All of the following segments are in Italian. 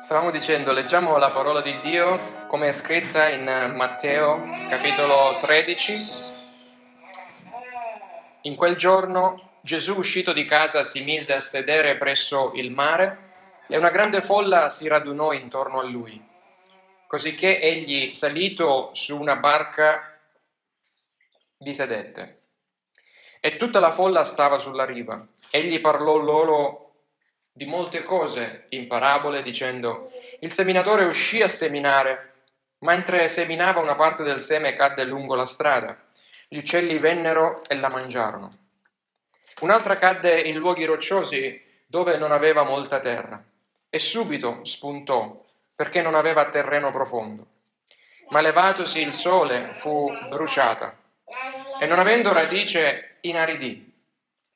Stavamo dicendo, leggiamo la parola di Dio come è scritta in Matteo capitolo 13. In quel giorno Gesù uscito di casa si mise a sedere presso il mare e una grande folla si radunò intorno a lui. Cosicché egli, salito su una barca, vi sedette. E tutta la folla stava sulla riva. Egli parlò loro di molte cose in parabole, dicendo, il seminatore uscì a seminare, mentre seminava una parte del seme cadde lungo la strada. Gli uccelli vennero e la mangiarono. Un'altra cadde in luoghi rocciosi dove non aveva molta terra, e subito spuntò, perché non aveva terreno profondo. Ma levatosi il sole fu bruciata, e non avendo radice inaridì.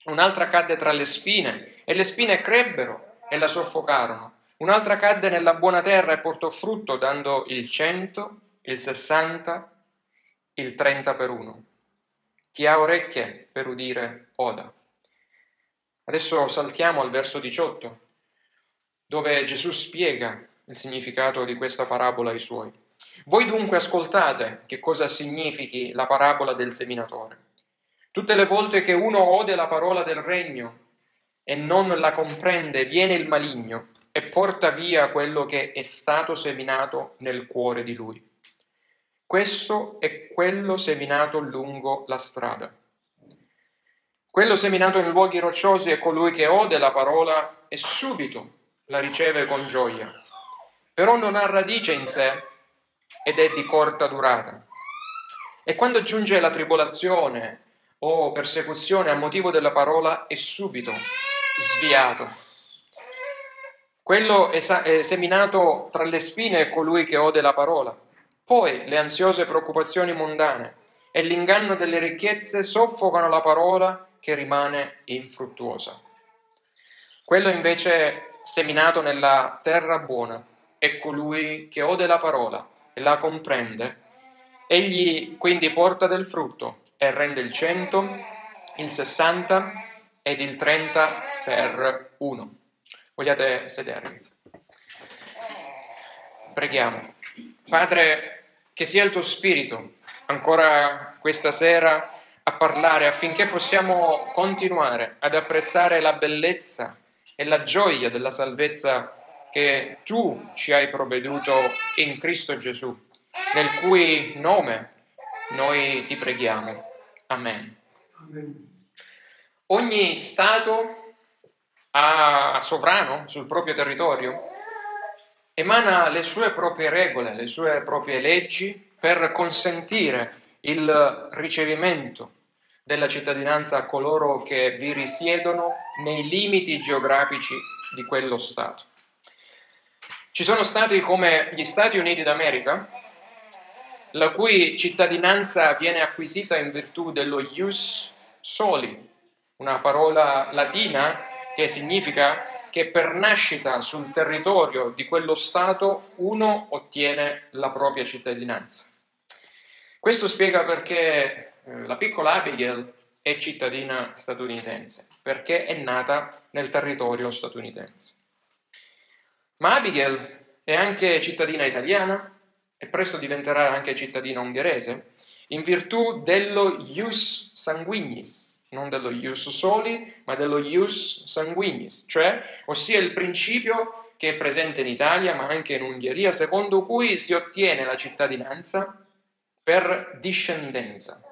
Un'altra cadde tra le spine, e le spine crebbero e la soffocarono. Un'altra cadde nella buona terra e portò frutto, dando il cento, il sessanta, il trenta per uno. Chi ha orecchie per udire, oda. Adesso saltiamo al verso 18, dove Gesù spiega il significato di questa parabola ai suoi. Voi dunque ascoltate che cosa significhi la parabola del seminatore. Tutte le volte che uno ode la parola del regno e non la comprende, viene il maligno e porta via quello che è stato seminato nel cuore di lui. Questo è quello seminato lungo la strada. Quello seminato in luoghi rocciosi è colui che ode la parola e subito la riceve con gioia, però non ha radice in sé ed è di corta durata. E quando giunge la tribolazione o persecuzione a motivo della parola è subito sviato. Quello seminato tra le spine è colui che ode la parola. Poi le ansiose preoccupazioni mondane e l'inganno delle ricchezze soffocano la parola che rimane infruttuosa. Quello invece seminato nella terra buona è colui che ode la parola e la comprende. Egli quindi porta del frutto e rende il cento, il sessanta ed il trenta per uno. Vogliate sedervi? Preghiamo. Padre, che sia il tuo spirito ancora questa sera a parlare affinché possiamo continuare ad apprezzare la bellezza e la gioia della salvezza che tu ci hai provveduto in Cristo Gesù, nel cui nome noi ti preghiamo. Amen. Ogni Stato ha sovrano sul proprio territorio emana le sue proprie regole, le sue proprie leggi per consentire il ricevimento della cittadinanza a coloro che vi risiedono nei limiti geografici di quello Stato. Ci sono stati come gli Stati Uniti d'America, la cui cittadinanza viene acquisita in virtù dello ius soli, una parola latina che significa che per nascita sul territorio di quello Stato uno ottiene la propria cittadinanza. Questo spiega perché eh, la piccola Abigail è cittadina statunitense, perché è nata nel territorio statunitense. Ma Abigail è anche cittadina italiana, e presto diventerà anche cittadina ungherese, in virtù dello ius sanguinis, non dello ius soli, ma dello ius sanguinis, cioè, ossia il principio che è presente in Italia, ma anche in Ungheria, secondo cui si ottiene la cittadinanza per discendenza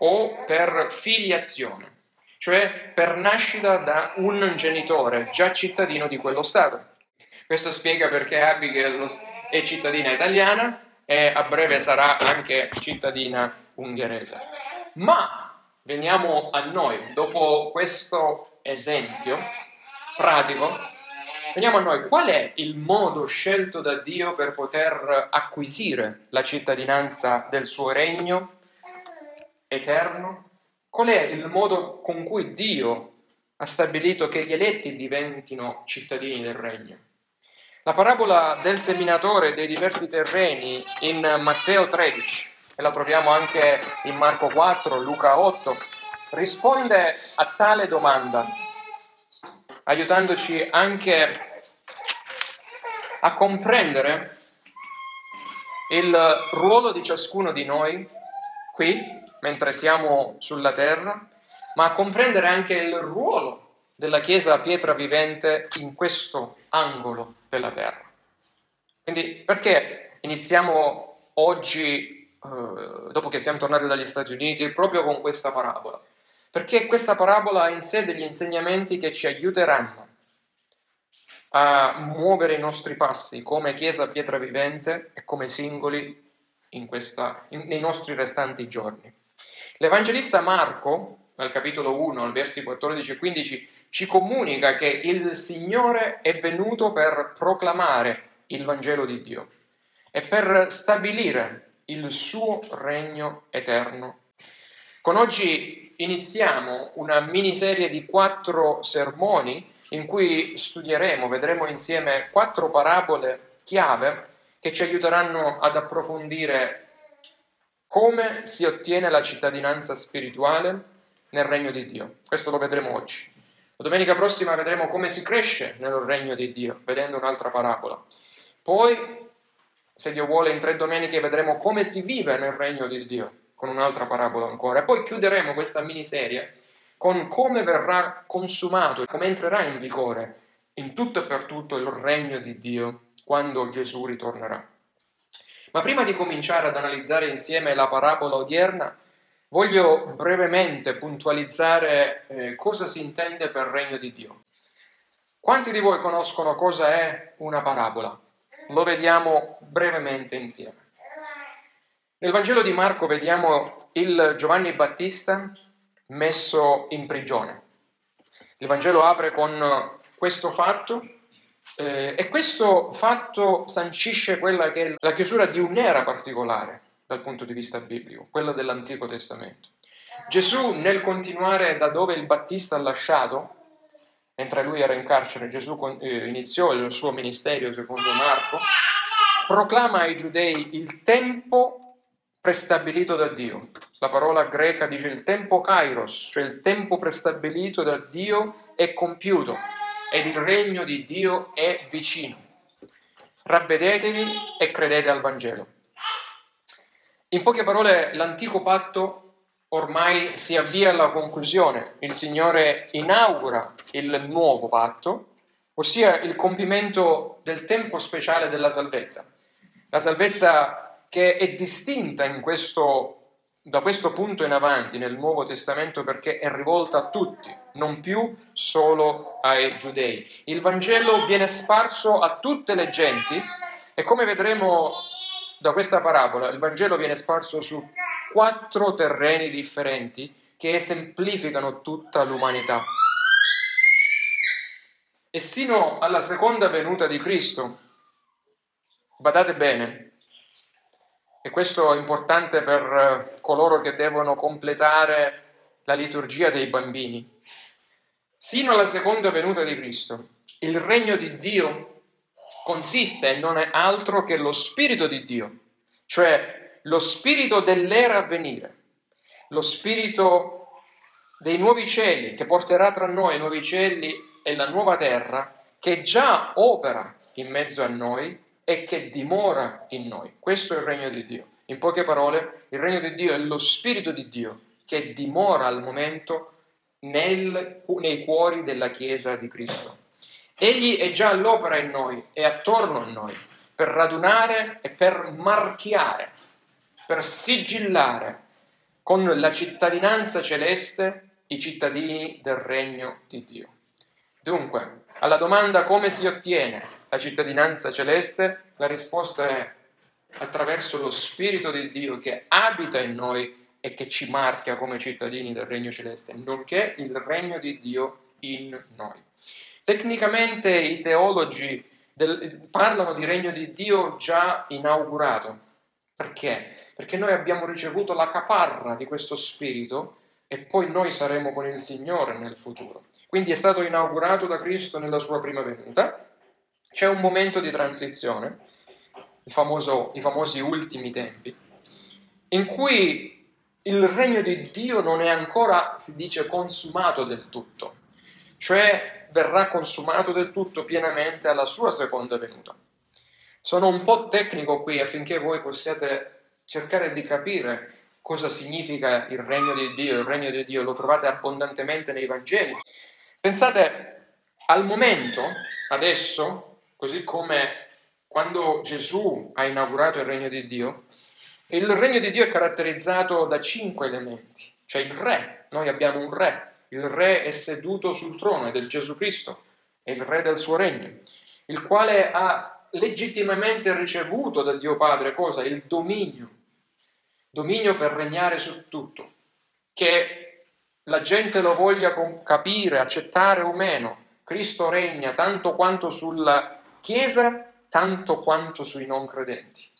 o per filiazione, cioè per nascita da un genitore già cittadino di quello Stato. Questo spiega perché Abigail è cittadina italiana e a breve sarà anche cittadina ungherese. Ma veniamo a noi, dopo questo esempio pratico, veniamo a noi, qual è il modo scelto da Dio per poter acquisire la cittadinanza del suo regno eterno? Qual è il modo con cui Dio ha stabilito che gli eletti diventino cittadini del regno? La parabola del seminatore dei diversi terreni in Matteo 13, e la troviamo anche in Marco 4, Luca 8, risponde a tale domanda, aiutandoci anche a comprendere il ruolo di ciascuno di noi qui, mentre siamo sulla terra, ma a comprendere anche il ruolo della Chiesa pietra vivente in questo angolo della terra. Quindi perché iniziamo oggi, eh, dopo che siamo tornati dagli Stati Uniti, proprio con questa parabola? Perché questa parabola ha in sé degli insegnamenti che ci aiuteranno a muovere i nostri passi come Chiesa pietra vivente e come singoli in questa, in, nei nostri restanti giorni. L'Evangelista Marco, dal capitolo 1 al versi 14 e 15, ci comunica che il Signore è venuto per proclamare il Vangelo di Dio e per stabilire il suo regno eterno. Con oggi iniziamo una miniserie di quattro sermoni in cui studieremo, vedremo insieme quattro parabole chiave che ci aiuteranno ad approfondire come si ottiene la cittadinanza spirituale nel regno di Dio. Questo lo vedremo oggi. La domenica prossima vedremo come si cresce nel regno di Dio, vedendo un'altra parabola. Poi, se Dio vuole, in tre domeniche vedremo come si vive nel regno di Dio, con un'altra parabola ancora. E poi chiuderemo questa miniserie con come verrà consumato, come entrerà in vigore in tutto e per tutto il regno di Dio quando Gesù ritornerà. Ma prima di cominciare ad analizzare insieme la parabola odierna, voglio brevemente puntualizzare eh, cosa si intende per regno di Dio. Quanti di voi conoscono cosa è una parabola? Lo vediamo brevemente insieme. Nel Vangelo di Marco vediamo il Giovanni Battista messo in prigione. Il Vangelo apre con questo fatto eh, e questo fatto sancisce quella che è la chiusura di un'era particolare dal punto di vista biblico, quella dell'Antico Testamento. Gesù nel continuare da dove il Battista ha lasciato, mentre lui era in carcere, Gesù eh, iniziò il suo ministero secondo Marco, proclama ai giudei il tempo prestabilito da Dio. La parola greca dice il tempo kairos, cioè il tempo prestabilito da Dio è compiuto ed il regno di Dio è vicino. Ravvedetevi e credete al Vangelo. In poche parole, l'antico patto ormai si avvia alla conclusione. Il Signore inaugura il nuovo patto, ossia il compimento del tempo speciale della salvezza. La salvezza che è distinta questo, da questo punto in avanti nel Nuovo Testamento perché è rivolta a tutti, non più solo ai giudei. Il Vangelo viene sparso a tutte le genti e come vedremo da questa parabola, il Vangelo viene sparso su quattro terreni differenti che esemplificano tutta l'umanità. E sino alla seconda venuta di Cristo, badate bene, e questo è importante per eh, coloro che devono completare la liturgia dei bambini. Sino alla seconda venuta di Cristo, il regno di Dio consiste e non è altro che lo Spirito di Dio, cioè lo Spirito dell'era a venire, lo Spirito dei nuovi cieli che porterà tra noi i nuovi cieli e la nuova terra che già opera in mezzo a noi e che dimora in noi. Questo è il regno di Dio. In poche parole, il regno di Dio è lo Spirito di Dio che dimora al momento nel, nei cuori della Chiesa di Cristo. Egli è già all'opera in noi e attorno a noi per radunare e per marchiare, per sigillare con la cittadinanza celeste i cittadini del regno di Dio. Dunque, alla domanda come si ottiene la cittadinanza celeste, la risposta è attraverso lo Spirito di Dio che abita in noi e che ci marchia come cittadini del regno celeste, nonché il regno di Dio in noi. Tecnicamente i teologi del, parlano di regno di Dio già inaugurato. Perché? Perché noi abbiamo ricevuto la caparra di questo Spirito e poi noi saremo con il Signore nel futuro. Quindi è stato inaugurato da Cristo nella sua prima venuta, c'è un momento di transizione, famoso, i famosi ultimi tempi, in cui il regno di Dio non è ancora, si dice, consumato del tutto, cioè verrà consumato del tutto pienamente alla sua seconda venuta. Sono un po' tecnico qui affinché voi possiate cercare di capire cosa significa il regno di Dio. Il regno di Dio lo trovate abbondantemente nei Vangeli. Pensate al momento, adesso, così come quando Gesù ha inaugurato il regno di Dio, il regno di Dio è caratterizzato da cinque elementi. C'è il re, noi abbiamo un re, il re è seduto sul trono ed è Gesù Cristo, è il re del suo regno, il quale ha legittimamente ricevuto da Dio Padre cosa? Il dominio, dominio per regnare su tutto, che la gente lo voglia capire, accettare o meno, Cristo regna tanto quanto sulla Chiesa, tanto quanto sui non credenti.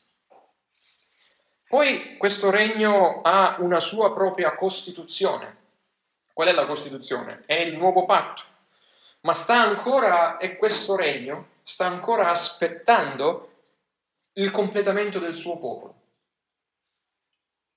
Poi questo regno ha una sua propria Costituzione. Qual è la Costituzione? È il nuovo patto. Ma sta ancora, e questo regno sta ancora aspettando il completamento del suo popolo.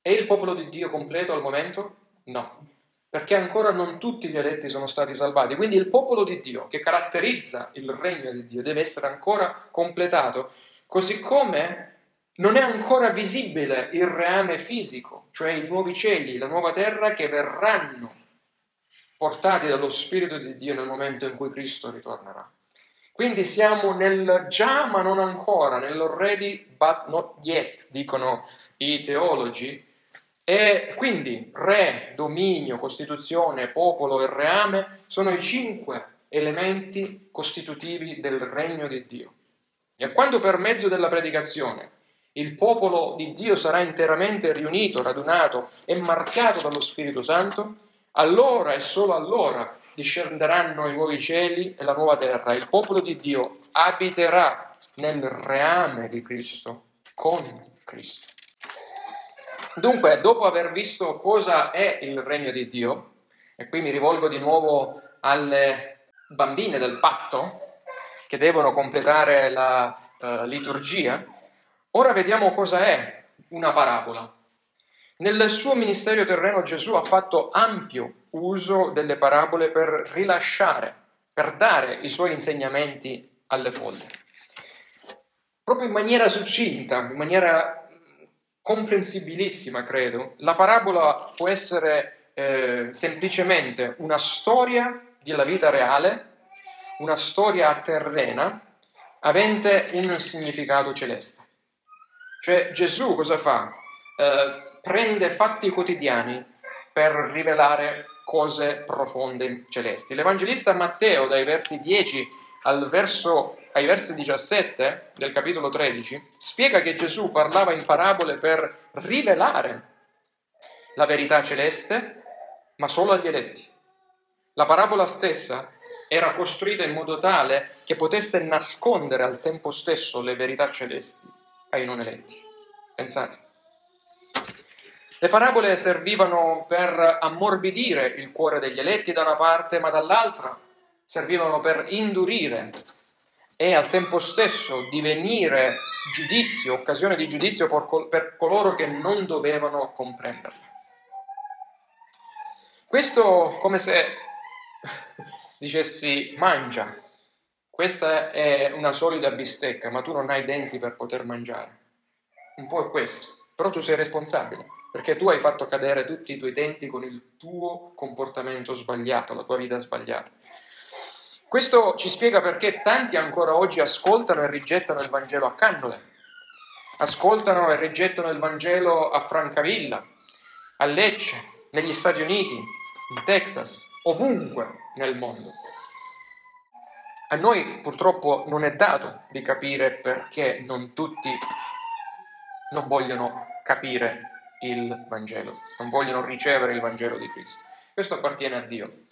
È il popolo di Dio completo al momento? No, perché ancora non tutti gli eletti sono stati salvati. Quindi il popolo di Dio, che caratterizza il regno di Dio, deve essere ancora completato, così come non è ancora visibile il reame fisico, cioè i nuovi cieli, la nuova terra che verranno portati dallo Spirito di Dio nel momento in cui Cristo ritornerà. Quindi siamo nel già ma non ancora, nell'already but not yet, dicono i teologi. E quindi re, dominio, costituzione, popolo e reame sono i cinque elementi costitutivi del regno di Dio. E quando per mezzo della predicazione il popolo di Dio sarà interamente riunito, radunato e marchiato dallo Spirito Santo, allora e solo allora discenderanno i nuovi cieli e la nuova terra. Il popolo di Dio abiterà nel reame di Cristo, con Cristo. Dunque, dopo aver visto cosa è il regno di Dio, e qui mi rivolgo di nuovo alle bambine del patto che devono completare la uh, liturgia, Ora vediamo cosa è una parabola. Nel suo ministero terreno Gesù ha fatto ampio uso delle parabole per rilasciare, per dare i suoi insegnamenti alle folle. Proprio in maniera succinta, in maniera comprensibilissima, credo, la parabola può essere eh, semplicemente una storia della vita reale, una storia terrena, avente un significato celeste. Cioè Gesù cosa fa? Eh, prende fatti quotidiani per rivelare cose profonde celesti. L'Evangelista Matteo, dai versi 10 al verso, ai versi 17 del capitolo 13, spiega che Gesù parlava in parabole per rivelare la verità celeste, ma solo agli eletti. La parabola stessa era costruita in modo tale che potesse nascondere al tempo stesso le verità celesti ai non eletti. Pensate. Le parabole servivano per ammorbidire il cuore degli eletti da una parte, ma dall'altra servivano per indurire e al tempo stesso divenire giudizio, occasione di giudizio per, coloro che non dovevano comprenderle. Questo come se dicessi mangia, questa è una solida bistecca, ma tu non hai denti per poter mangiare. Un po' è questo. Però tu sei responsabile, perché tu hai fatto cadere tutti i tuoi denti con il tuo comportamento sbagliato, la tua vita sbagliata. Questo ci spiega perché tanti ancora oggi ascoltano e rigettano il Vangelo a cannole, ascoltano e rigettano il Vangelo a Francavilla, a Lecce, negli Stati Uniti, in Texas, ovunque nel mondo. A noi purtroppo non è dato di capire perché non tutti non vogliono capire il Vangelo, non vogliono ricevere il Vangelo di Cristo. Questo appartiene a Dio.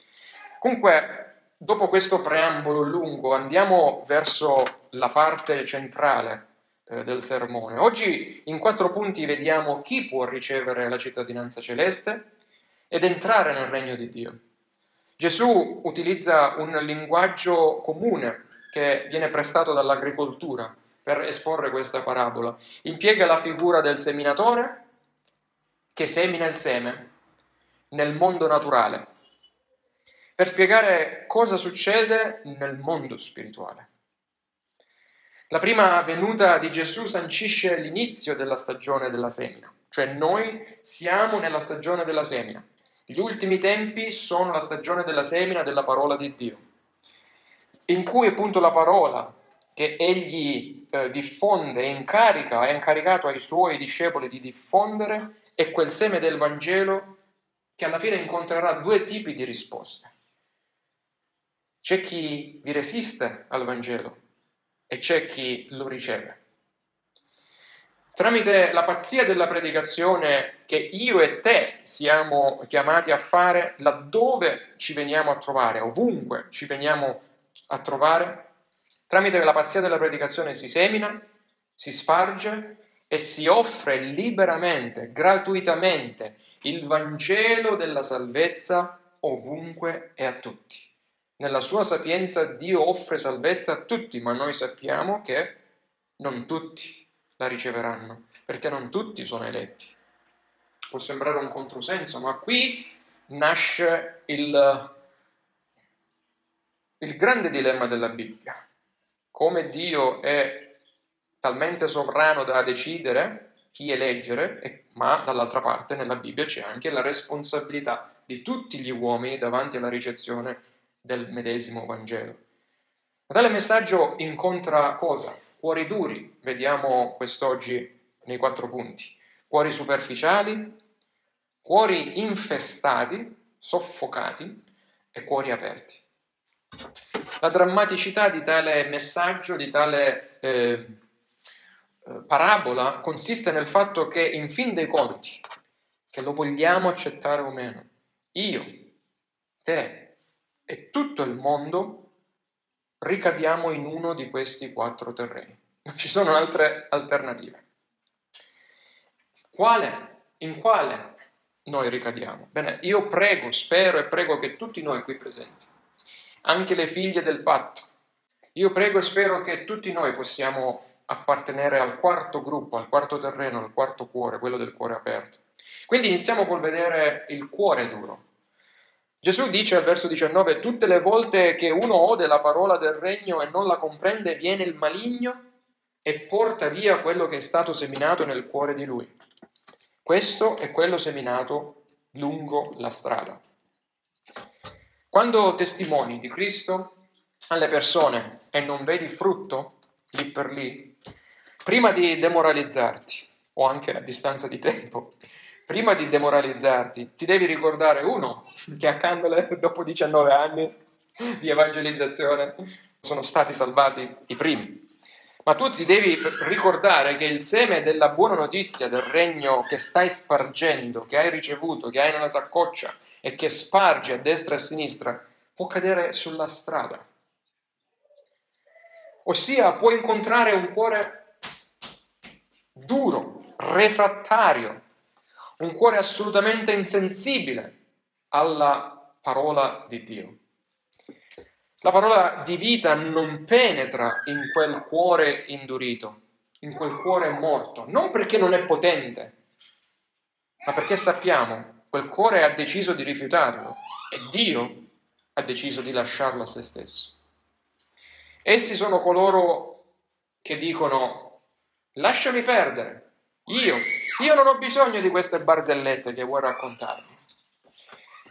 Comunque, dopo questo preambolo lungo, andiamo verso la parte centrale eh, del sermone. Oggi in quattro punti vediamo chi può ricevere la cittadinanza celeste ed entrare nel regno di Dio. Gesù utilizza un linguaggio comune che viene prestato dall'agricoltura per esporre questa parabola. Impiega la figura del seminatore che semina il seme nel mondo naturale per spiegare cosa succede nel mondo spirituale. La prima venuta di Gesù sancisce l'inizio della stagione della semina, cioè noi siamo nella stagione della semina. Gli ultimi tempi sono la stagione della semina della parola di Dio, in cui appunto la parola che egli eh, diffonde, incarica, è incaricato ai suoi discepoli di diffondere, è quel seme del Vangelo che alla fine incontrerà due tipi di risposte. C'è chi vi resiste al Vangelo e c'è chi lo riceve. Tramite la pazzia della predicazione che io e te siamo chiamati a fare laddove ci veniamo a trovare, ovunque ci veniamo a trovare, tramite la pazzia della predicazione si semina, si sparge e si offre liberamente, gratuitamente il Vangelo della salvezza ovunque e a tutti. Nella sua sapienza Dio offre salvezza a tutti, ma noi sappiamo che non tutti la riceveranno, perché non tutti sono eletti. Può sembrare un controsenso, ma qui nasce il, il grande dilemma della Bibbia. Come Dio è talmente sovrano da decidere chi eleggere, ma dall'altra parte nella Bibbia c'è anche la responsabilità di tutti gli uomini davanti alla ricezione del medesimo Vangelo. Ma tale messaggio incontra cosa? Cuori duri, vediamo quest'oggi nei quattro punti. Cuori superficiali, cuori infestati, soffocati e cuori aperti. La drammaticità di tale messaggio, di tale eh, parabola, consiste nel fatto che, in fin dei conti, che lo vogliamo accettare o meno, io, te e tutto il mondo ricadiamo in uno di questi quattro terreni. Non ci sono altre alternative. Quale? In quale noi ricadiamo? Bene, io prego, spero e prego che tutti noi qui presenti, anche le figlie del patto, io prego e spero che tutti noi possiamo appartenere al quarto gruppo, al quarto terreno, al quarto cuore, quello del cuore aperto. Quindi iniziamo col vedere il cuore duro. Gesù dice al verso 19, tutte le volte che uno ode la parola del regno e non la comprende, viene il maligno e porta via quello che è stato seminato nel cuore di lui. Questo è quello seminato lungo la strada. Quando testimoni di Cristo alle persone e non vedi frutto lì per lì, prima di demoralizzarti, o anche a distanza di tempo, prima di demoralizzarti, ti devi ricordare, uno, che a Candole, dopo 19 anni di evangelizzazione, sono stati salvati i primi. Ma tu ti devi ricordare che il seme della buona notizia del regno che stai spargendo, che hai ricevuto, che hai nella saccoccia e che spargi a destra e a sinistra, può cadere sulla strada. Ossia, può incontrare un cuore duro, refrattario, un cuore assolutamente insensibile alla parola di Dio. La parola di vita non penetra in quel cuore indurito, in quel cuore morto, non perché non è potente, ma perché sappiamo quel cuore ha deciso di rifiutarlo e Dio ha deciso di lasciarlo a se stesso. Essi sono coloro che dicono lasciami perdere, io, io non ho bisogno di queste barzellette che vuoi raccontarmi.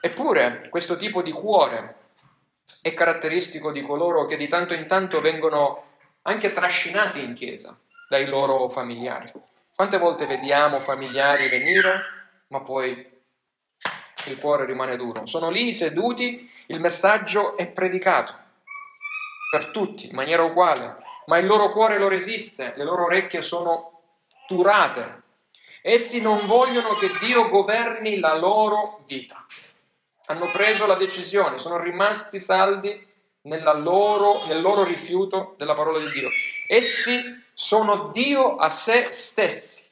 Eppure questo tipo di cuore è caratteristico di coloro che di tanto in tanto vengono anche trascinati in chiesa dai loro familiari. Quante volte vediamo familiari venire, ma poi il cuore rimane duro. Sono lì seduti, il messaggio è predicato per tutti in maniera uguale, ma il loro cuore lo resiste, le loro orecchie sono turate. Essi non vogliono che Dio governi la loro vita. Hanno preso la decisione, sono rimasti saldi loro, nel loro rifiuto della parola di Dio. Essi sono Dio a se stessi.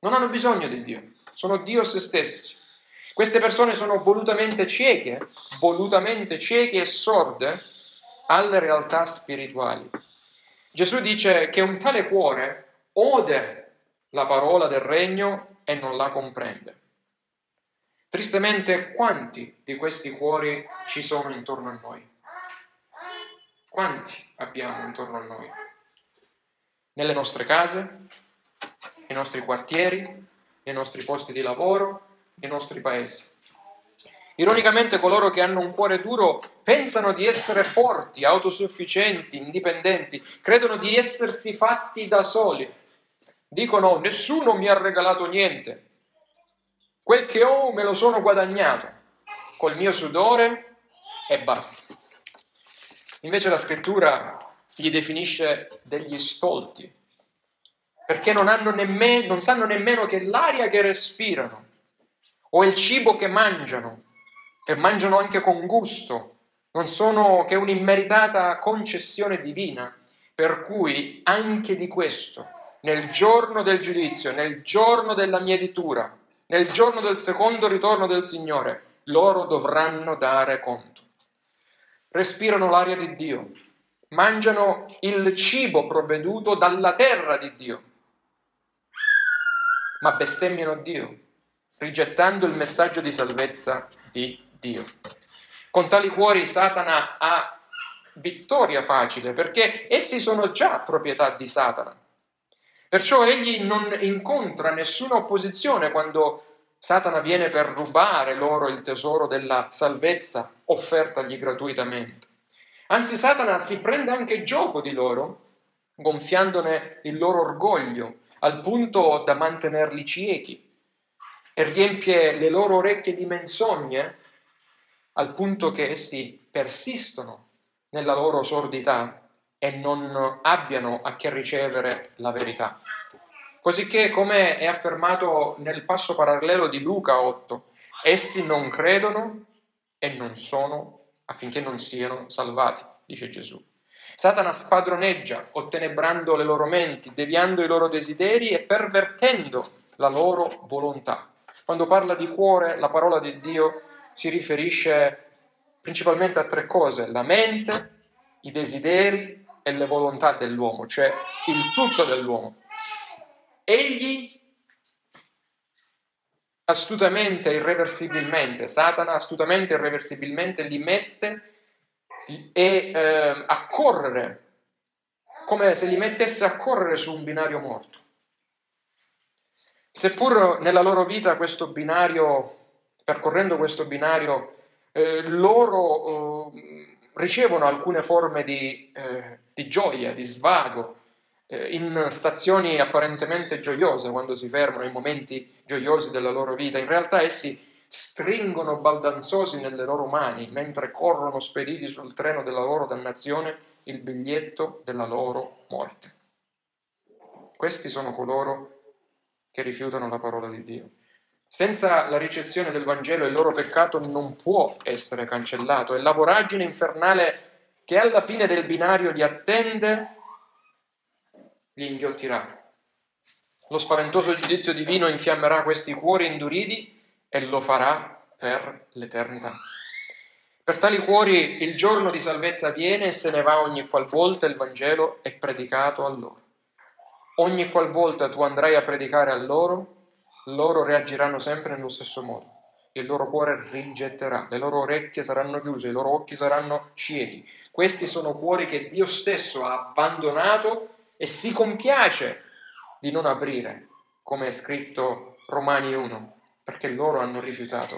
Non hanno bisogno di Dio, sono Dio a se stessi. Queste persone sono volutamente cieche, volutamente cieche e sorde alle realtà spirituali. Gesù dice che un tale cuore ode la parola del regno e non la comprende. Tristemente, quanti di questi cuori ci sono intorno a noi? Quanti abbiamo intorno a noi? nelle nostre case, nei nostri quartieri, nei nostri posti di lavoro, nei nostri paesi. Ironicamente coloro che hanno un cuore duro pensano di essere forti, autosufficienti, indipendenti, credono di essersi fatti da soli. Dicono nessuno mi ha regalato niente, quel che ho me lo sono guadagnato col mio sudore e basta. Invece la scrittura li definisce degli stolti, perché non, nemmeno, non sanno nemmeno che l'aria che respirano o il cibo che mangiano, e mangiano anche con gusto, non sono che un'immeritata concessione divina, per cui anche di questo, nel giorno del giudizio, nel giorno della mietitura, nel giorno del secondo ritorno del Signore, loro dovranno dare conto. Respirano l'aria di Dio, mangiano il cibo provveduto dalla terra di Dio, ma bestemmiano Dio, rigettando il messaggio di salvezza di Dio. Con tali cuori Satana ha vittoria facile perché essi sono già proprietà di Satana. Perciò egli non incontra nessuna opposizione quando Satana viene per rubare loro il tesoro della salvezza offertagli gratuitamente. Anzi, Satana si prende anche gioco di loro, gonfiandone il loro orgoglio, al punto da mantenerli ciechi, e riempie le loro orecchie di menzogne, al punto che essi persistono nella loro sordità e non abbiano a che ricevere la verità. Cosicché, come è affermato nel passo parallelo di Luca 8, essi non credono e non sono affinché non siano salvati, dice Gesù. Satana spadroneggia, ottenebrando le loro menti, deviando i loro desideri e pervertendo la loro volontà. Quando parla di cuore, la parola di Dio si riferisce principalmente a tre cose, la mente, i desideri e le volontà dell'uomo, cioè il tutto dell'uomo. Egli astutamente, irreversibilmente, Satana astutamente, irreversibilmente li mette e eh, a correre, come se li mettesse a correre su un binario morto. Seppur nella loro vita questo binario, percorrendo questo binario, eh, loro eh, ricevono alcune forme di, eh, di gioia, di svago, eh, in stazioni apparentemente gioiose, quando si fermano in momenti gioiosi della loro vita, in realtà essi stringono baldanzosi nelle loro mani, mentre corrono spediti sul treno della loro dannazione, il biglietto della loro morte. Questi sono coloro che rifiutano la parola di Dio. Senza la ricezione del Vangelo il loro peccato non può essere cancellato e la voragine infernale che alla fine del binario li attende li inghiottirà. Lo spaventoso giudizio divino infiammerà questi cuori induriti e lo farà per l'eternità. Per tali cuori il giorno di salvezza viene e se ne va ogni qualvolta il Vangelo è predicato a loro. Ogni qualvolta tu andrai a predicare a loro, loro reagiranno sempre nello stesso modo. Il loro cuore rigetterà, le loro orecchie saranno chiuse, i loro occhi saranno ciechi. Questi sono cuori che Dio stesso ha abbandonato e si compiace di non aprire, come è scritto Romani 1, perché loro hanno rifiutato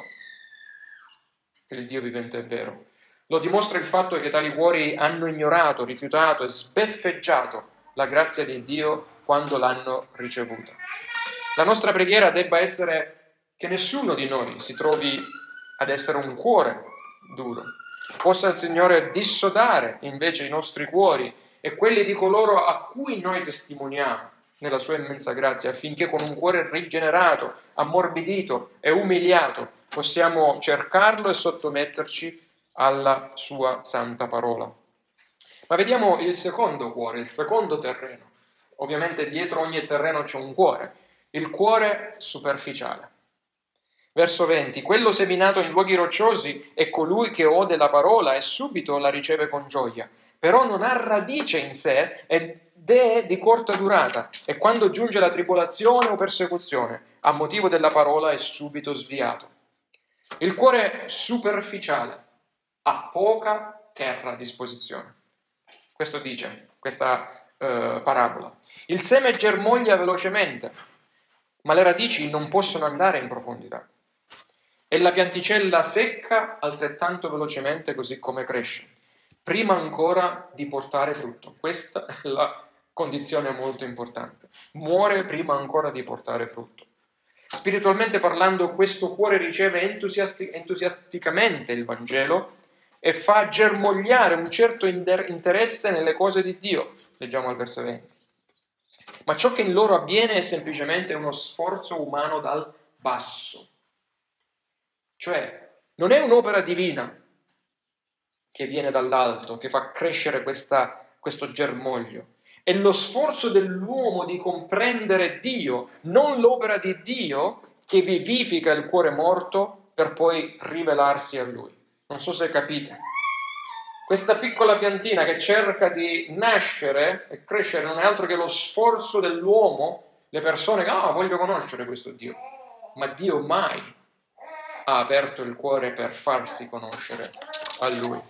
il Dio vivente è vero. Lo dimostra il fatto che tali cuori hanno ignorato, rifiutato e sbeffeggiato la grazia di Dio quando l'hanno ricevuta. La nostra preghiera debba essere che nessuno di noi si trovi ad essere un cuore duro. Possa il Signore dissodare invece i nostri cuori e quelli di coloro a cui noi testimoniamo nella sua immensa grazia, affinché con un cuore rigenerato, ammorbidito e umiliato possiamo cercarlo e sottometterci alla sua santa parola. Ma vediamo il secondo cuore, il secondo terreno. Ovviamente dietro ogni terreno c'è un cuore, il cuore superficiale. Verso 20. Quello seminato in luoghi rocciosi è colui che ode la parola e subito la riceve con gioia, però non ha radice in sé ed è di corta durata e quando giunge la tribolazione o persecuzione a motivo della parola è subito sviato. Il cuore superficiale ha poca terra a disposizione. Questo dice questa eh, parabola. Il seme germoglia velocemente, ma le radici non possono andare in profondità. E la pianticella secca altrettanto velocemente così come cresce, prima ancora di portare frutto. Questa è la condizione molto importante. Muore prima ancora di portare frutto. Spiritualmente parlando, questo cuore riceve entusiasti- entusiasticamente il Vangelo e fa germogliare un certo interesse nelle cose di Dio. Leggiamo al verso 20. Ma ciò che in loro avviene è semplicemente uno sforzo umano dal basso. Cioè, non è un'opera divina che viene dall'alto, che fa crescere questa, questo germoglio. È lo sforzo dell'uomo di comprendere Dio, non l'opera di Dio che vivifica il cuore morto per poi rivelarsi a Lui. Non so se capite. Questa piccola piantina che cerca di nascere e crescere non è altro che lo sforzo dell'uomo, le persone che, ah, voglio conoscere questo Dio. Ma Dio mai ha aperto il cuore per farsi conoscere a Lui.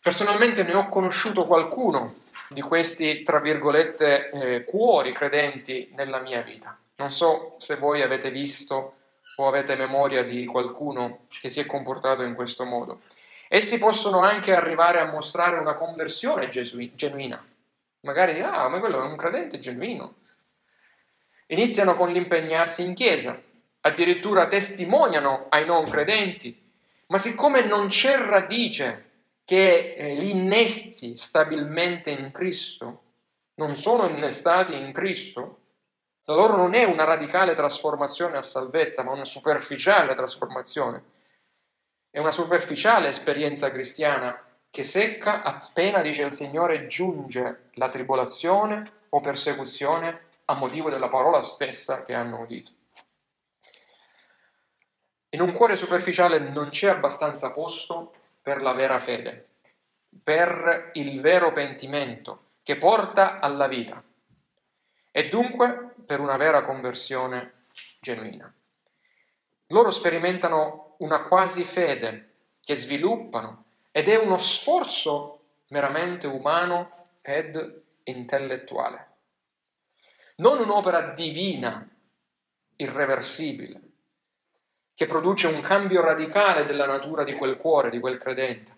Personalmente ne ho conosciuto qualcuno di questi, tra virgolette, eh, cuori credenti nella mia vita. Non so se voi avete visto o avete memoria di qualcuno che si è comportato in questo modo. Essi possono anche arrivare a mostrare una conversione gesui- genuina. Magari, ah, ma quello è un credente genuino. Iniziano con l'impegnarsi in chiesa, addirittura testimoniano ai non credenti, ma siccome non c'è radice che eh, li innesti stabilmente in Cristo, non sono innestati in Cristo, la loro non è una radicale trasformazione a salvezza, ma una superficiale trasformazione. È una superficiale esperienza cristiana che secca appena, dice il Signore, giunge la tribolazione o persecuzione a motivo della parola stessa che hanno udito. In un cuore superficiale non c'è abbastanza posto per la vera fede, per il vero pentimento che porta alla vita e dunque per una vera conversione genuina. Loro sperimentano una quasi fede che sviluppano ed è uno sforzo meramente umano ed intellettuale. Non un'opera divina, irreversibile, che produce un cambio radicale della natura di quel cuore, di quel credente.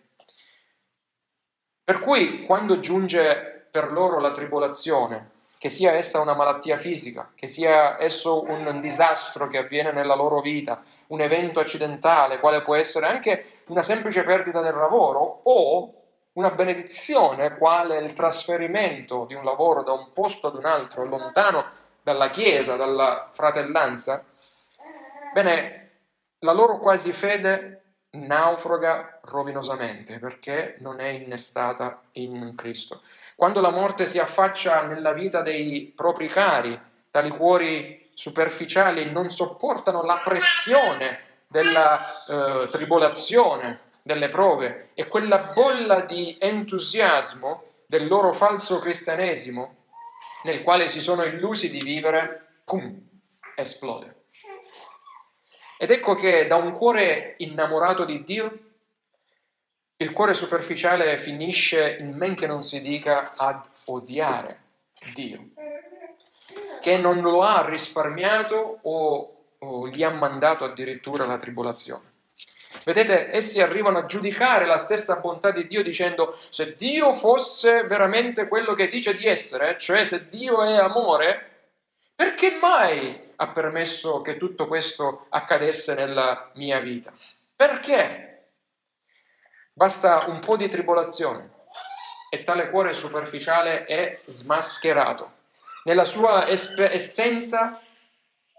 Per cui quando giunge per loro la tribolazione, che sia essa una malattia fisica, che sia esso un disastro che avviene nella loro vita, un evento accidentale, quale può essere anche una semplice perdita del lavoro o una benedizione, quale il trasferimento di un lavoro da un posto ad un altro, lontano dalla Chiesa, dalla fratellanza, bene, la loro quasi fede naufraga rovinosamente perché non è innestata in Cristo. Quando la morte si affaccia nella vita dei propri cari, tali cuori superficiali non sopportano la pressione della eh, tribolazione, delle prove e quella bolla di entusiasmo del loro falso cristianesimo nel quale si sono illusi di vivere, pum, esplode. Ed ecco che da un cuore innamorato di Dio il cuore superficiale finisce in men che non si dica ad odiare Dio, che non lo ha risparmiato o, o gli ha mandato addirittura la tribolazione. Vedete, essi arrivano a giudicare la stessa bontà di Dio dicendo se Dio fosse veramente quello che dice di essere, cioè se Dio è amore, perché mai ha permesso che tutto questo accadesse nella mia vita? Perché? Basta un po' di tribolazione e tale cuore superficiale è smascherato. Nella sua espe- essenza,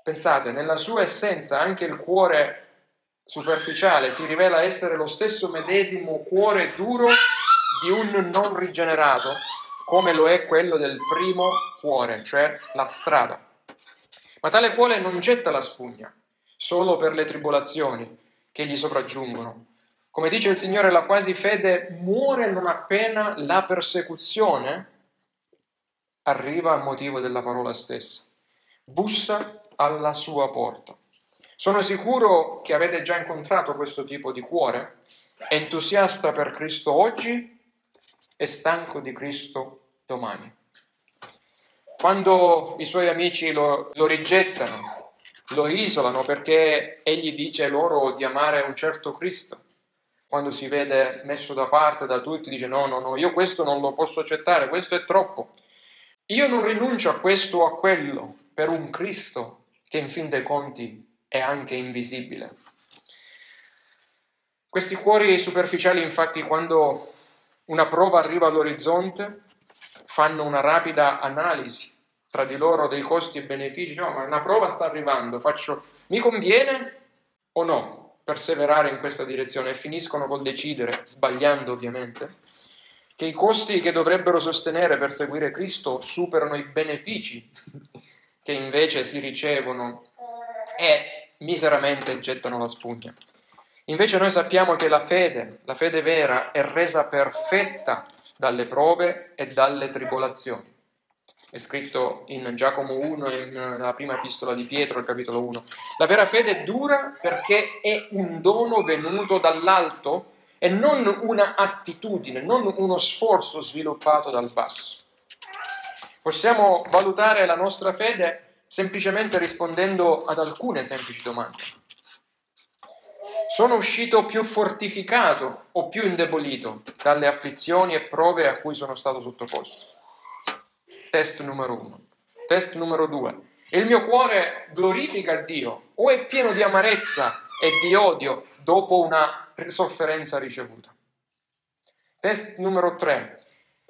pensate, nella sua essenza anche il cuore superficiale si rivela essere lo stesso medesimo cuore duro di un non rigenerato, come lo è quello del primo cuore, cioè la strada. Ma tale cuore non getta la spugna solo per le tribolazioni che gli sopraggiungono, come dice il Signore, la quasi fede muore non appena la persecuzione arriva a motivo della parola stessa. Bussa alla sua porta. Sono sicuro che avete già incontrato questo tipo di cuore, entusiasta per Cristo oggi e stanco di Cristo domani. Quando i suoi amici lo, lo rigettano, lo isolano perché egli dice loro di amare un certo Cristo, quando si vede messo da parte da tutti, dice no, no, no, io questo non lo posso accettare, questo è troppo. Io non rinuncio a questo o a quello per un Cristo che in fin dei conti è anche invisibile. Questi cuori superficiali, infatti, quando una prova arriva all'orizzonte, fanno una rapida analisi tra di loro dei costi e benefici, cioè, ma una prova sta arrivando, faccio, mi conviene o no perseverare in questa direzione? E finiscono col decidere, sbagliando ovviamente, che i costi che dovrebbero sostenere per seguire Cristo superano i benefici che invece si ricevono e miseramente gettano la spugna. Invece noi sappiamo che la fede, la fede vera, è resa perfetta dalle prove e dalle tribolazioni. È scritto in Giacomo 1 e nella prima epistola di Pietro, il capitolo 1. La vera fede dura perché è un dono venuto dall'alto e non una attitudine, non uno sforzo sviluppato dal basso. Possiamo valutare la nostra fede semplicemente rispondendo ad alcune semplici domande. Sono uscito più fortificato o più indebolito dalle afflizioni e prove a cui sono stato sottoposto? Test numero uno. Test numero due. Il mio cuore glorifica Dio o è pieno di amarezza e di odio dopo una sofferenza ricevuta? Test numero tre.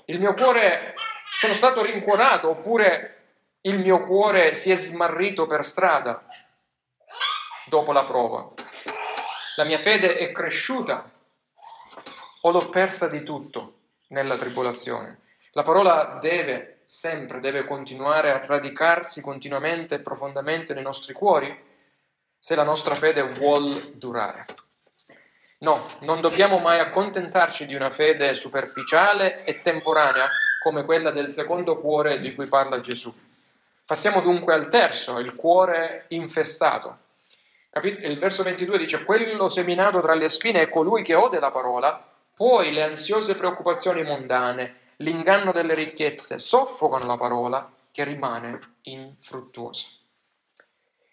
Il mio cuore sono stato rincuorato oppure il mio cuore si è smarrito per strada dopo la prova? La mia fede è cresciuta o l'ho persa di tutto nella tribolazione? La parola deve sempre, deve continuare a radicarsi continuamente e profondamente nei nostri cuori se la nostra fede vuol durare. No, non dobbiamo mai accontentarci di una fede superficiale e temporanea come quella del secondo cuore di cui parla Gesù. Passiamo dunque al terzo, il cuore infestato il verso 22 dice, quello seminato tra le spine è colui che ode la parola, poi le ansiose preoccupazioni mondane, l'inganno delle ricchezze soffocano la parola che rimane infruttuosa.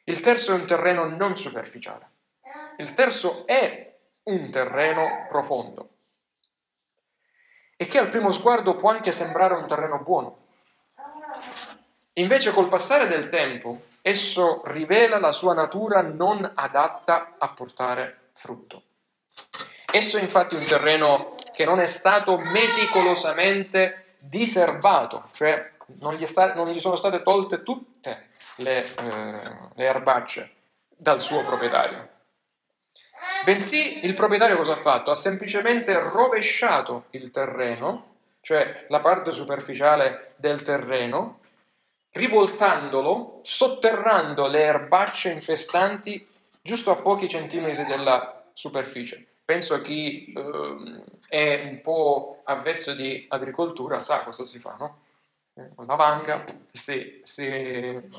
Il terzo è un terreno non superficiale. Il terzo è un terreno profondo e che al primo sguardo può anche sembrare un terreno buono. Invece col passare del tempo esso rivela la sua natura non adatta a portare frutto. Esso è infatti un terreno che non è stato meticolosamente diservato, cioè non gli, sta, non gli sono state tolte tutte le, eh, le erbacce dal suo proprietario. Bensì il proprietario cosa ha fatto? Ha semplicemente rovesciato il terreno, cioè la parte superficiale del terreno, rivoltandolo, sotterrando le erbacce infestanti giusto a pochi centimetri dalla superficie. Penso a chi eh, è un po' avvezzo di agricoltura sa cosa si fa, no? Con la vanga si, si...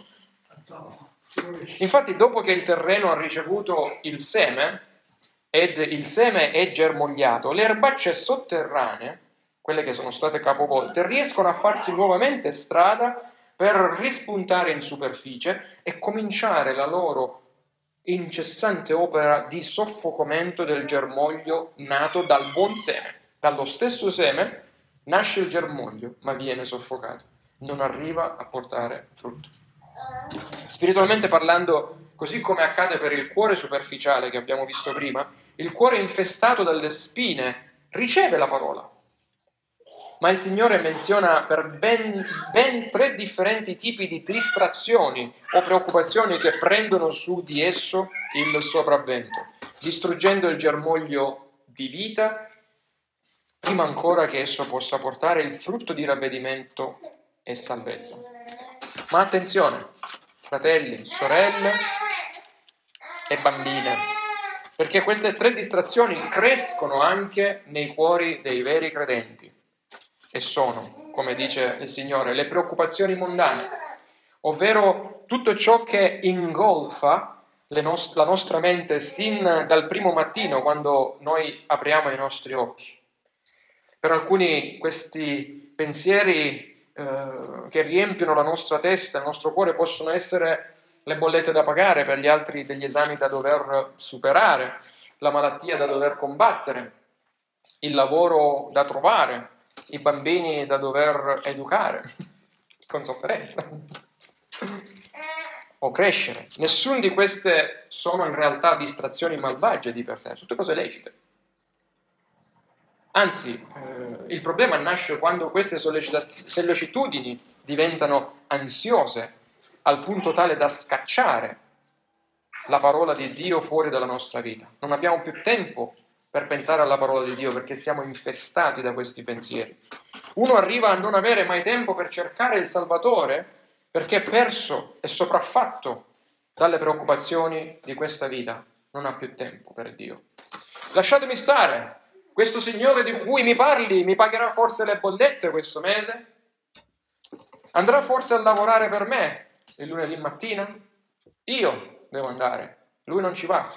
Infatti dopo che il terreno ha ricevuto il seme ed il seme è germogliato, le erbacce sotterranee, quelle che sono state capovolte, riescono a farsi nuovamente strada per rispuntare in superficie e cominciare la loro incessante opera di soffocamento del germoglio nato dal buon seme. Dallo stesso seme nasce il germoglio, ma viene soffocato, non arriva a portare frutto. Spiritualmente parlando, così come accade per il cuore superficiale che abbiamo visto prima, il cuore infestato dalle spine riceve la parola, ma il Signore menziona per ben, ben, tre differenti tipi di distrazioni o preoccupazioni che prendono su di esso il sopravvento, distruggendo il germoglio di vita prima ancora che esso possa portare il frutto di ravvedimento e salvezza. Ma attenzione, fratelli, sorelle e bambine, perché queste tre distrazioni crescono anche nei cuori dei veri credenti e sono, come dice il Signore, le preoccupazioni mondane, ovvero tutto ciò che ingolfa nost- la nostra mente sin dal primo mattino quando noi apriamo i nostri occhi. Per alcuni questi pensieri eh, che riempiono la nostra testa, il nostro cuore, possono essere le bollette da pagare, per gli altri degli esami da dover superare, la malattia da dover combattere, il lavoro da trovare, i bambini da dover educare con sofferenza o crescere. Nessuna di queste sono in realtà distrazioni malvagie di per sé, tutte cose lecite. Anzi, eh, il problema nasce quando queste sollecitudini diventano ansiose al punto tale da scacciare la parola di Dio fuori dalla nostra vita. Non abbiamo più tempo per pensare alla parola di Dio perché siamo infestati da questi pensieri. Uno arriva a non avere mai tempo per cercare il Salvatore perché è perso e sopraffatto dalle preoccupazioni di questa vita. Non ha più tempo per Dio. Lasciatemi stare, questo Signore di cui mi parli mi pagherà forse le bollette questo mese? Andrà forse a lavorare per me il lunedì mattina? Io devo andare, lui non ci va.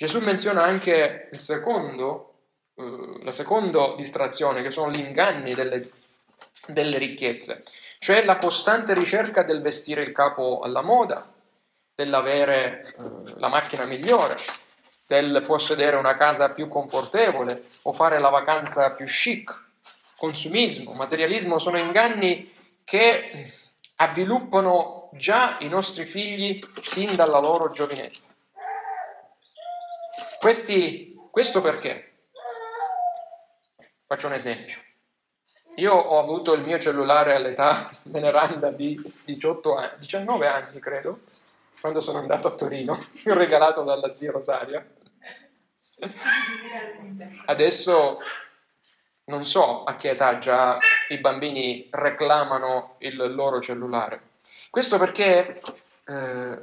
Gesù menziona anche secondo, eh, la seconda distrazione, che sono gli inganni delle, delle ricchezze, cioè la costante ricerca del vestire il capo alla moda, dell'avere eh, la macchina migliore, del possedere una casa più confortevole o fare la vacanza più chic. Consumismo, materialismo sono inganni che avviluppano già i nostri figli sin dalla loro giovinezza. Questi, questo perché? Faccio un esempio. Io ho avuto il mio cellulare all'età veneranda di 18 anni, 19 anni credo, quando sono andato a Torino, regalato dalla zia Rosaria. Adesso non so a che età già i bambini reclamano il loro cellulare. Questo perché eh,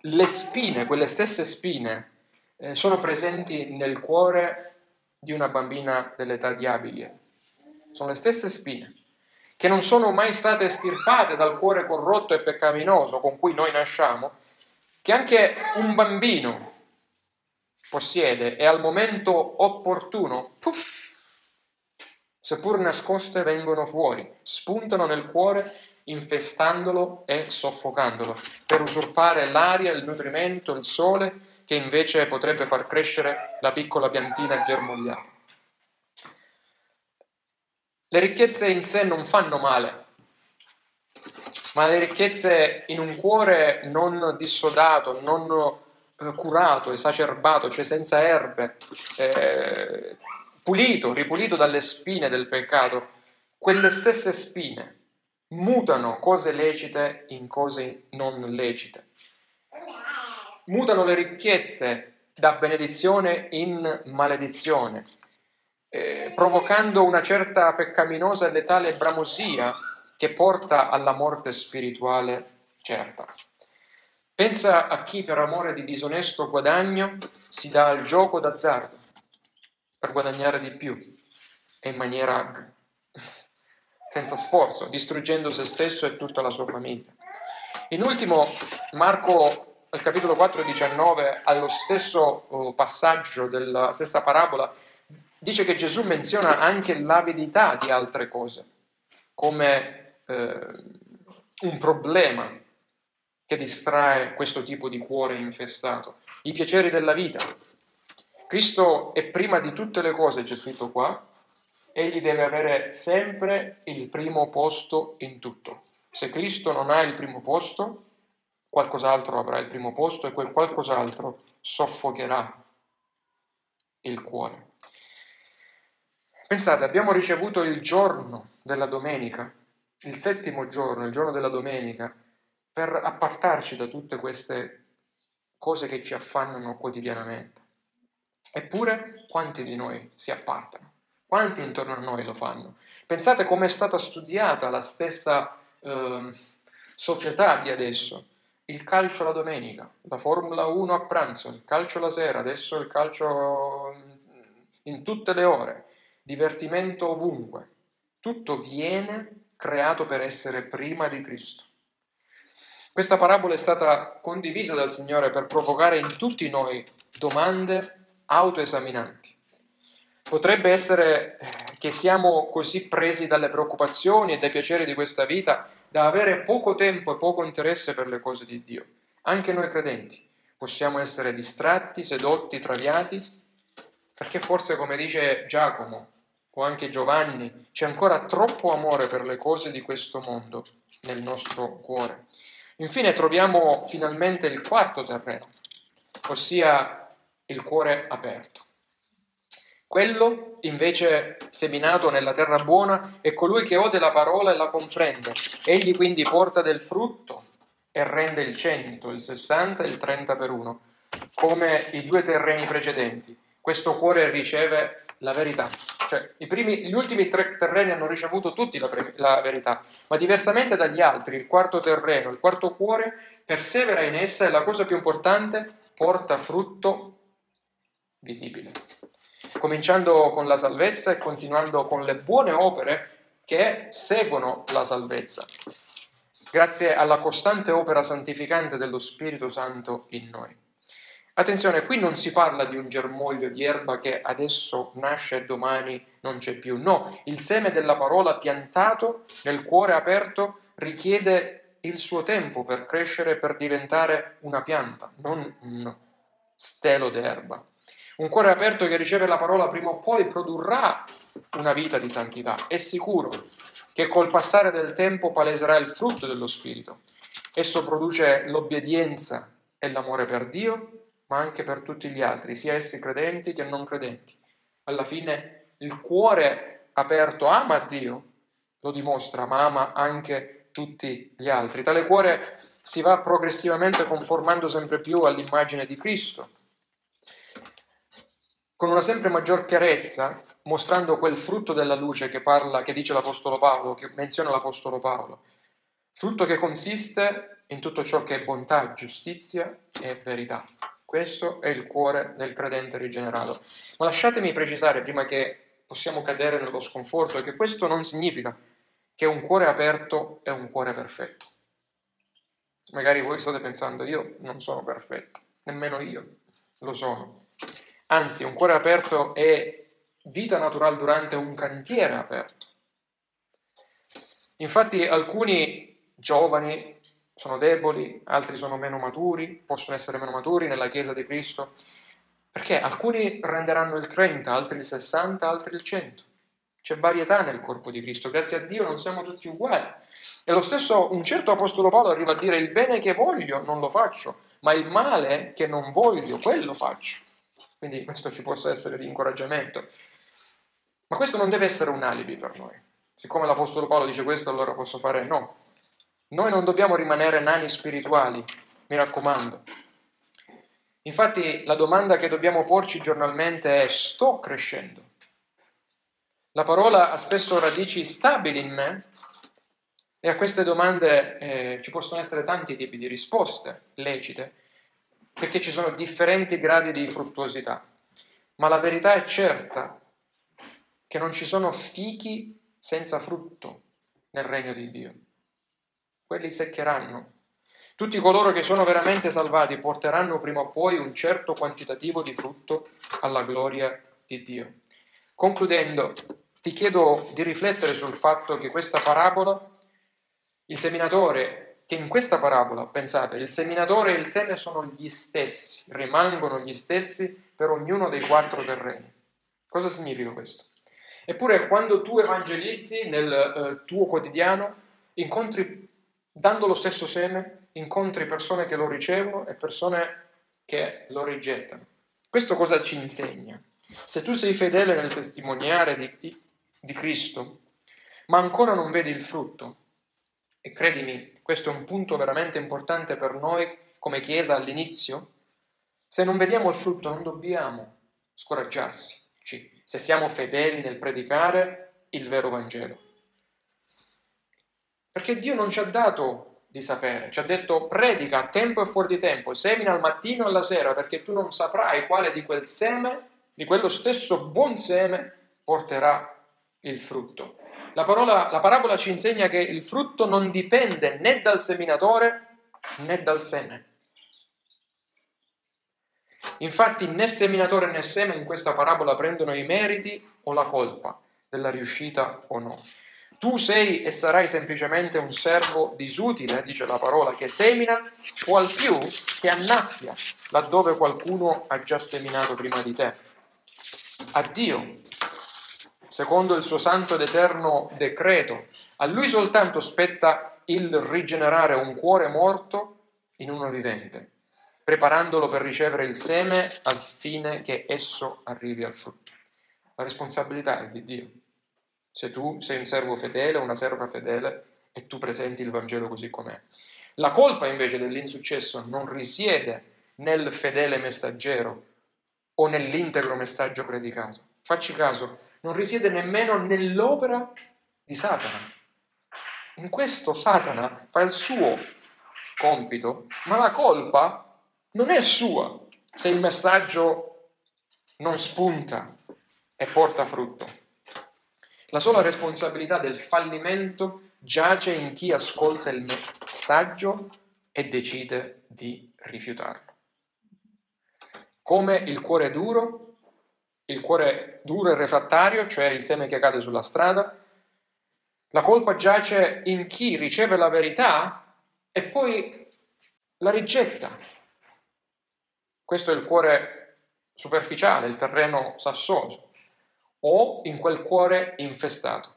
le spine, quelle stesse spine, eh, sono presenti nel cuore di una bambina dell'età di Abigail. Sono le stesse spine che non sono mai state estirpate dal cuore corrotto e peccaminoso con cui noi nasciamo, che anche un bambino possiede e al momento opportuno, puff, seppur nascoste, vengono fuori, spuntano nel cuore infestandolo e soffocandolo, per usurpare l'aria, il nutrimento, il sole, che invece potrebbe far crescere la piccola piantina germogliata. Le ricchezze in sé non fanno male, ma le ricchezze in un cuore non dissodato, non eh, curato, esacerbato, cioè senza erbe, eh, pulito, ripulito dalle spine del peccato, quelle stesse spine mutano cose lecite in cose non lecite. Mutano le ricchezze da benedizione in maledizione, eh, provocando una certa peccaminosa e letale bramosia che porta alla morte spirituale certa. Pensa a chi per amore di disonesto guadagno si dà al gioco d'azzardo per guadagnare di più e in maniera senza sforzo, distruggendo se stesso e tutta la sua famiglia. In ultimo, Marco al capitolo 4, 19, allo stesso oh, passaggio della stessa parabola, dice che Gesù menziona anche l'avidità di altre cose, come eh, un problema che distrae questo tipo di cuore infestato. I piaceri della vita. Cristo è prima di tutte le cose, c'è scritto qua, egli deve avere sempre il primo posto in tutto. Se Cristo non ha il primo posto, qualcos'altro avrà il primo posto e quel qualcos'altro soffocherà il cuore. Pensate, abbiamo ricevuto il giorno della domenica, il settimo giorno, il giorno della domenica, per appartarci da tutte queste cose che ci affannano quotidianamente. Eppure, quanti di noi si appartano? Quanti intorno a noi lo fanno? Pensate come è stata studiata la stessa eh, società di adesso. Il calcio la domenica, la Formula 1 a pranzo, il calcio la sera, adesso il calcio in tutte le ore, divertimento ovunque. Tutto viene creato per essere prima di Cristo. Questa parabola è stata condivisa dal Signore per provocare in tutti noi domande autoesaminanti. Potrebbe essere eh, che siamo così presi dalle preoccupazioni e dai piaceri di questa vita da avere poco tempo e poco interesse per le cose di Dio. Anche noi credenti possiamo essere distratti, sedotti, traviati, perché forse, come dice Giacomo o anche Giovanni, c'è ancora troppo amore per le cose di questo mondo nel nostro cuore. Infine troviamo finalmente il quarto terreno, ossia il cuore aperto. Quello invece seminato nella terra buona è colui che ode la parola e la comprende. Egli quindi porta del frutto e rende il 100, il 60 e il 30 per uno, come i due terreni precedenti. Questo cuore riceve la verità. Cioè, primi, gli ultimi tre terreni hanno ricevuto tutti la, pre- la, verità, ma diversamente dagli altri, il quarto terreno, il quarto cuore, persevera in essa e la cosa più importante, porta frutto visibile. Cominciando con la salvezza e continuando con le buone opere che seguono la salvezza, grazie alla costante opera santificante dello Spirito Santo in noi. Attenzione, qui non si parla di un germoglio di erba che adesso nasce e domani non c'è più. No, il seme della parola piantato nel cuore aperto richiede il suo tempo per crescere, per diventare una pianta, non un stelo d'erba. Un cuore aperto che riceve la parola prima o poi produrrà una vita di santità. È sicuro che col passare del tempo paleserà il frutto dello Spirito. Esso produce l'obbedienza e l'amore per Dio ma anche per tutti gli altri, sia essi credenti che non credenti. Alla fine il cuore aperto ama Dio, lo dimostra, ma ama anche tutti gli altri. Tale cuore si va progressivamente conformando sempre più all'immagine di Cristo, con una sempre maggior chiarezza, mostrando quel frutto della luce che parla, che dice l'Apostolo Paolo, che menziona l'Apostolo Paolo. Frutto che consiste in tutto ciò che è bontà, giustizia e verità. Questo è il cuore del credente rigenerato. Ma lasciatemi precisare, prima che possiamo cadere nello sconforto, che questo non significa che un cuore aperto è un cuore perfetto. Magari voi state pensando, io non sono perfetto, nemmeno io lo sono. Anzi, un cuore aperto è vita naturale durante un cantiere aperto. Infatti alcuni giovani sono deboli, altri sono meno maturi, possono essere meno maturi nella Chiesa di Cristo, perché alcuni renderanno il 30, altri il 60, altri il 100. C'è varietà nel corpo di Cristo, grazie a Dio non siamo tutti uguali. E lo stesso un certo Apostolo Paolo arriva a dire il bene che voglio non lo faccio, ma il male che non voglio, quello faccio. Quindi questo ci possa essere di incoraggiamento. Ma questo non deve essere un alibi per noi. Siccome l'Apostolo Paolo dice questo, allora posso fare no. Noi non dobbiamo rimanere nani spirituali, mi raccomando. Infatti la domanda che dobbiamo porci giornalmente è sto crescendo? La parola ha spesso radici stabili in me e a queste domande eh, ci possono essere tanti tipi di risposte lecite, perché ci sono differenti gradi di fruttuosità. Ma la verità è certa che non ci sono fichi senza frutto nel regno di Dio quelli seccheranno. Tutti coloro che sono veramente salvati porteranno prima o poi un certo quantitativo di frutto alla gloria di Dio. Concludendo, ti chiedo di riflettere sul fatto che questa parabola, il seminatore, che in questa parabola, pensate, il seminatore e il seme sono gli stessi, rimangono gli stessi per ognuno dei quattro terreni. Cosa significa questo? Eppure quando tu evangelizzi nel eh, tuo quotidiano, incontri dando lo stesso seme, incontri persone che lo ricevono e persone che lo rigettano. Questo cosa ci insegna? Se tu sei fedele nel testimoniare di, di Cristo, ma ancora non vedi il frutto, e credimi, questo è un punto veramente importante per noi come Chiesa all'inizio, se non vediamo il frutto non dobbiamo scoraggiarsi, se siamo fedeli nel predicare il vero Vangelo. Perché Dio non ci ha dato di sapere, ci ha detto predica a tempo e fuori di tempo, semina al mattino e alla sera, perché tu non saprai quale di quel seme, di quello stesso buon seme, porterà il frutto. La, parola, la parabola ci insegna che il frutto non dipende né dal seminatore né dal seme. Infatti né seminatore né seme in questa parabola prendono i meriti o la colpa della riuscita o no. Tu sei e sarai semplicemente un servo disutile, dice la parola, che semina o al più che annaffia laddove qualcuno ha già seminato prima di te. A Dio, secondo il suo santo ed eterno decreto, a lui soltanto spetta il rigenerare un cuore morto in uno vivente, preparandolo per ricevere il seme al fine che esso arrivi al frutto. La responsabilità è di Dio. Se tu sei un servo fedele, una serva fedele, e tu presenti il Vangelo così com'è. La colpa invece dell'insuccesso non risiede nel fedele messaggero o nell'integro messaggio predicato. Facci caso, non risiede nemmeno nell'opera di Satana. In questo Satana fa il suo compito, ma la colpa non è sua se il messaggio non spunta e porta frutto. La sola responsabilità del fallimento giace in chi ascolta il messaggio e decide di rifiutarlo. Come il cuore duro, il cuore duro e refrattario, cioè il seme che cade sulla strada, la colpa giace in chi riceve la verità e poi la rigetta. Questo è il cuore superficiale, il terreno sassoso o in quel cuore infestato,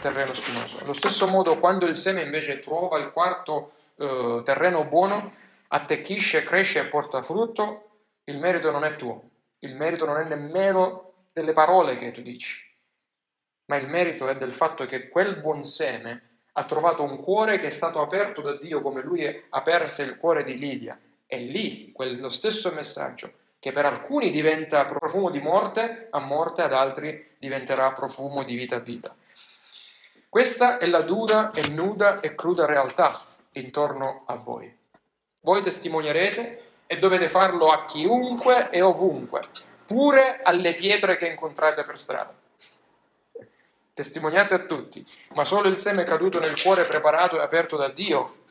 terreno spinoso. Allo stesso modo, quando il seme invece trova il quarto eh, terreno buono, attecchisce, cresce e porta frutto, il merito non è tuo, il merito non è nemmeno delle parole che tu dici, ma il merito è del fatto che quel buon seme ha trovato un cuore che è stato aperto da Dio come lui aperse il cuore di Lidia. E lì, quello stesso messaggio che per alcuni diventa profumo di morte a morte, ad altri diventerà profumo di vita a vita. Questa è la dura e nuda e cruda realtà intorno a voi. Voi testimonierete e dovete farlo a chiunque e ovunque, pure alle pietre che incontrate per strada. Testimoniate a tutti, ma solo il seme caduto nel cuore preparato e aperto da Dio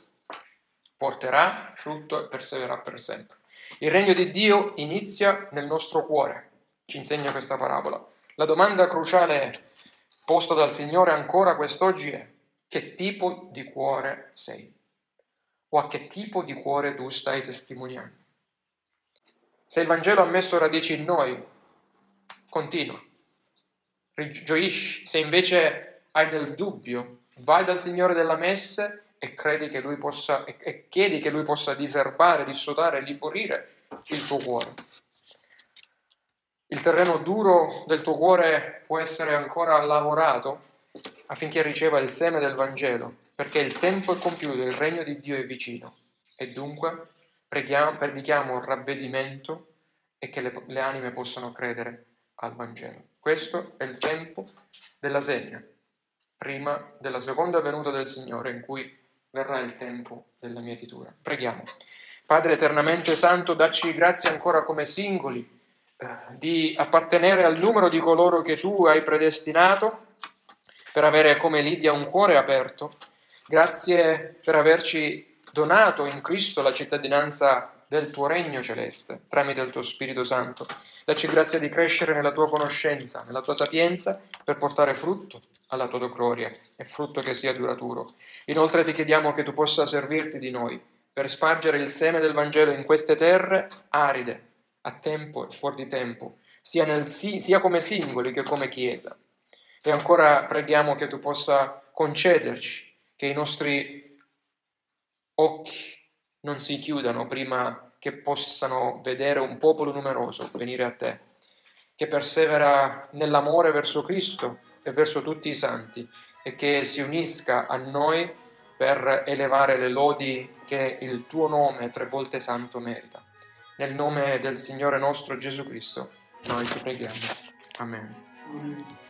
porterà frutto e persevererà per sempre. Il regno di Dio inizia nel nostro cuore, ci insegna questa parabola. La domanda cruciale posta dal Signore ancora quest'oggi è che tipo di cuore sei? O a che tipo di cuore tu stai testimoniando? Se il Vangelo ha messo radici in noi, continua, gioisci. Se invece hai del dubbio, vai dal Signore della messe e, che possa, e chiedi che lui possa diserbare, dissodare, liborire il tuo cuore. Il terreno duro del tuo cuore può essere ancora lavorato affinché riceva il seme del Vangelo, perché il tempo è compiuto, il regno di Dio è vicino. E dunque preghiamo, predichiamo ravvedimento e che le, le anime possano credere al Vangelo. Questo è il tempo della segna, prima della seconda venuta del Signore, in cui verrà il tempo della mietitura. Preghiamo. Padre eternamente santo, dacci grazie ancora come singoli eh, di appartenere al numero di coloro che tu hai predestinato per avere come Lidia un cuore aperto. Grazie per averci donato in Cristo la cittadinanza del tuo regno celeste tramite il tuo Spirito Santo. Dacci grazia di crescere nella tua conoscenza, nella tua sapienza, per portare frutto alla tua gloria e frutto che sia duraturo. Inoltre ti chiediamo che tu possa servirti di noi per spargere il seme del Vangelo in queste terre aride, a tempo e fuori di tempo, sia, nel, sia come singoli che come Chiesa. E ancora preghiamo che tu possa concederci che i nostri occhi non si chiudano prima che possano vedere un popolo numeroso venire a te, che persevera nell'amore verso Cristo e verso tutti i santi e che si unisca a noi per elevare le lodi che il tuo nome tre volte santo merita. Nel nome del Signore nostro Gesù Cristo, noi ti preghiamo. Amen.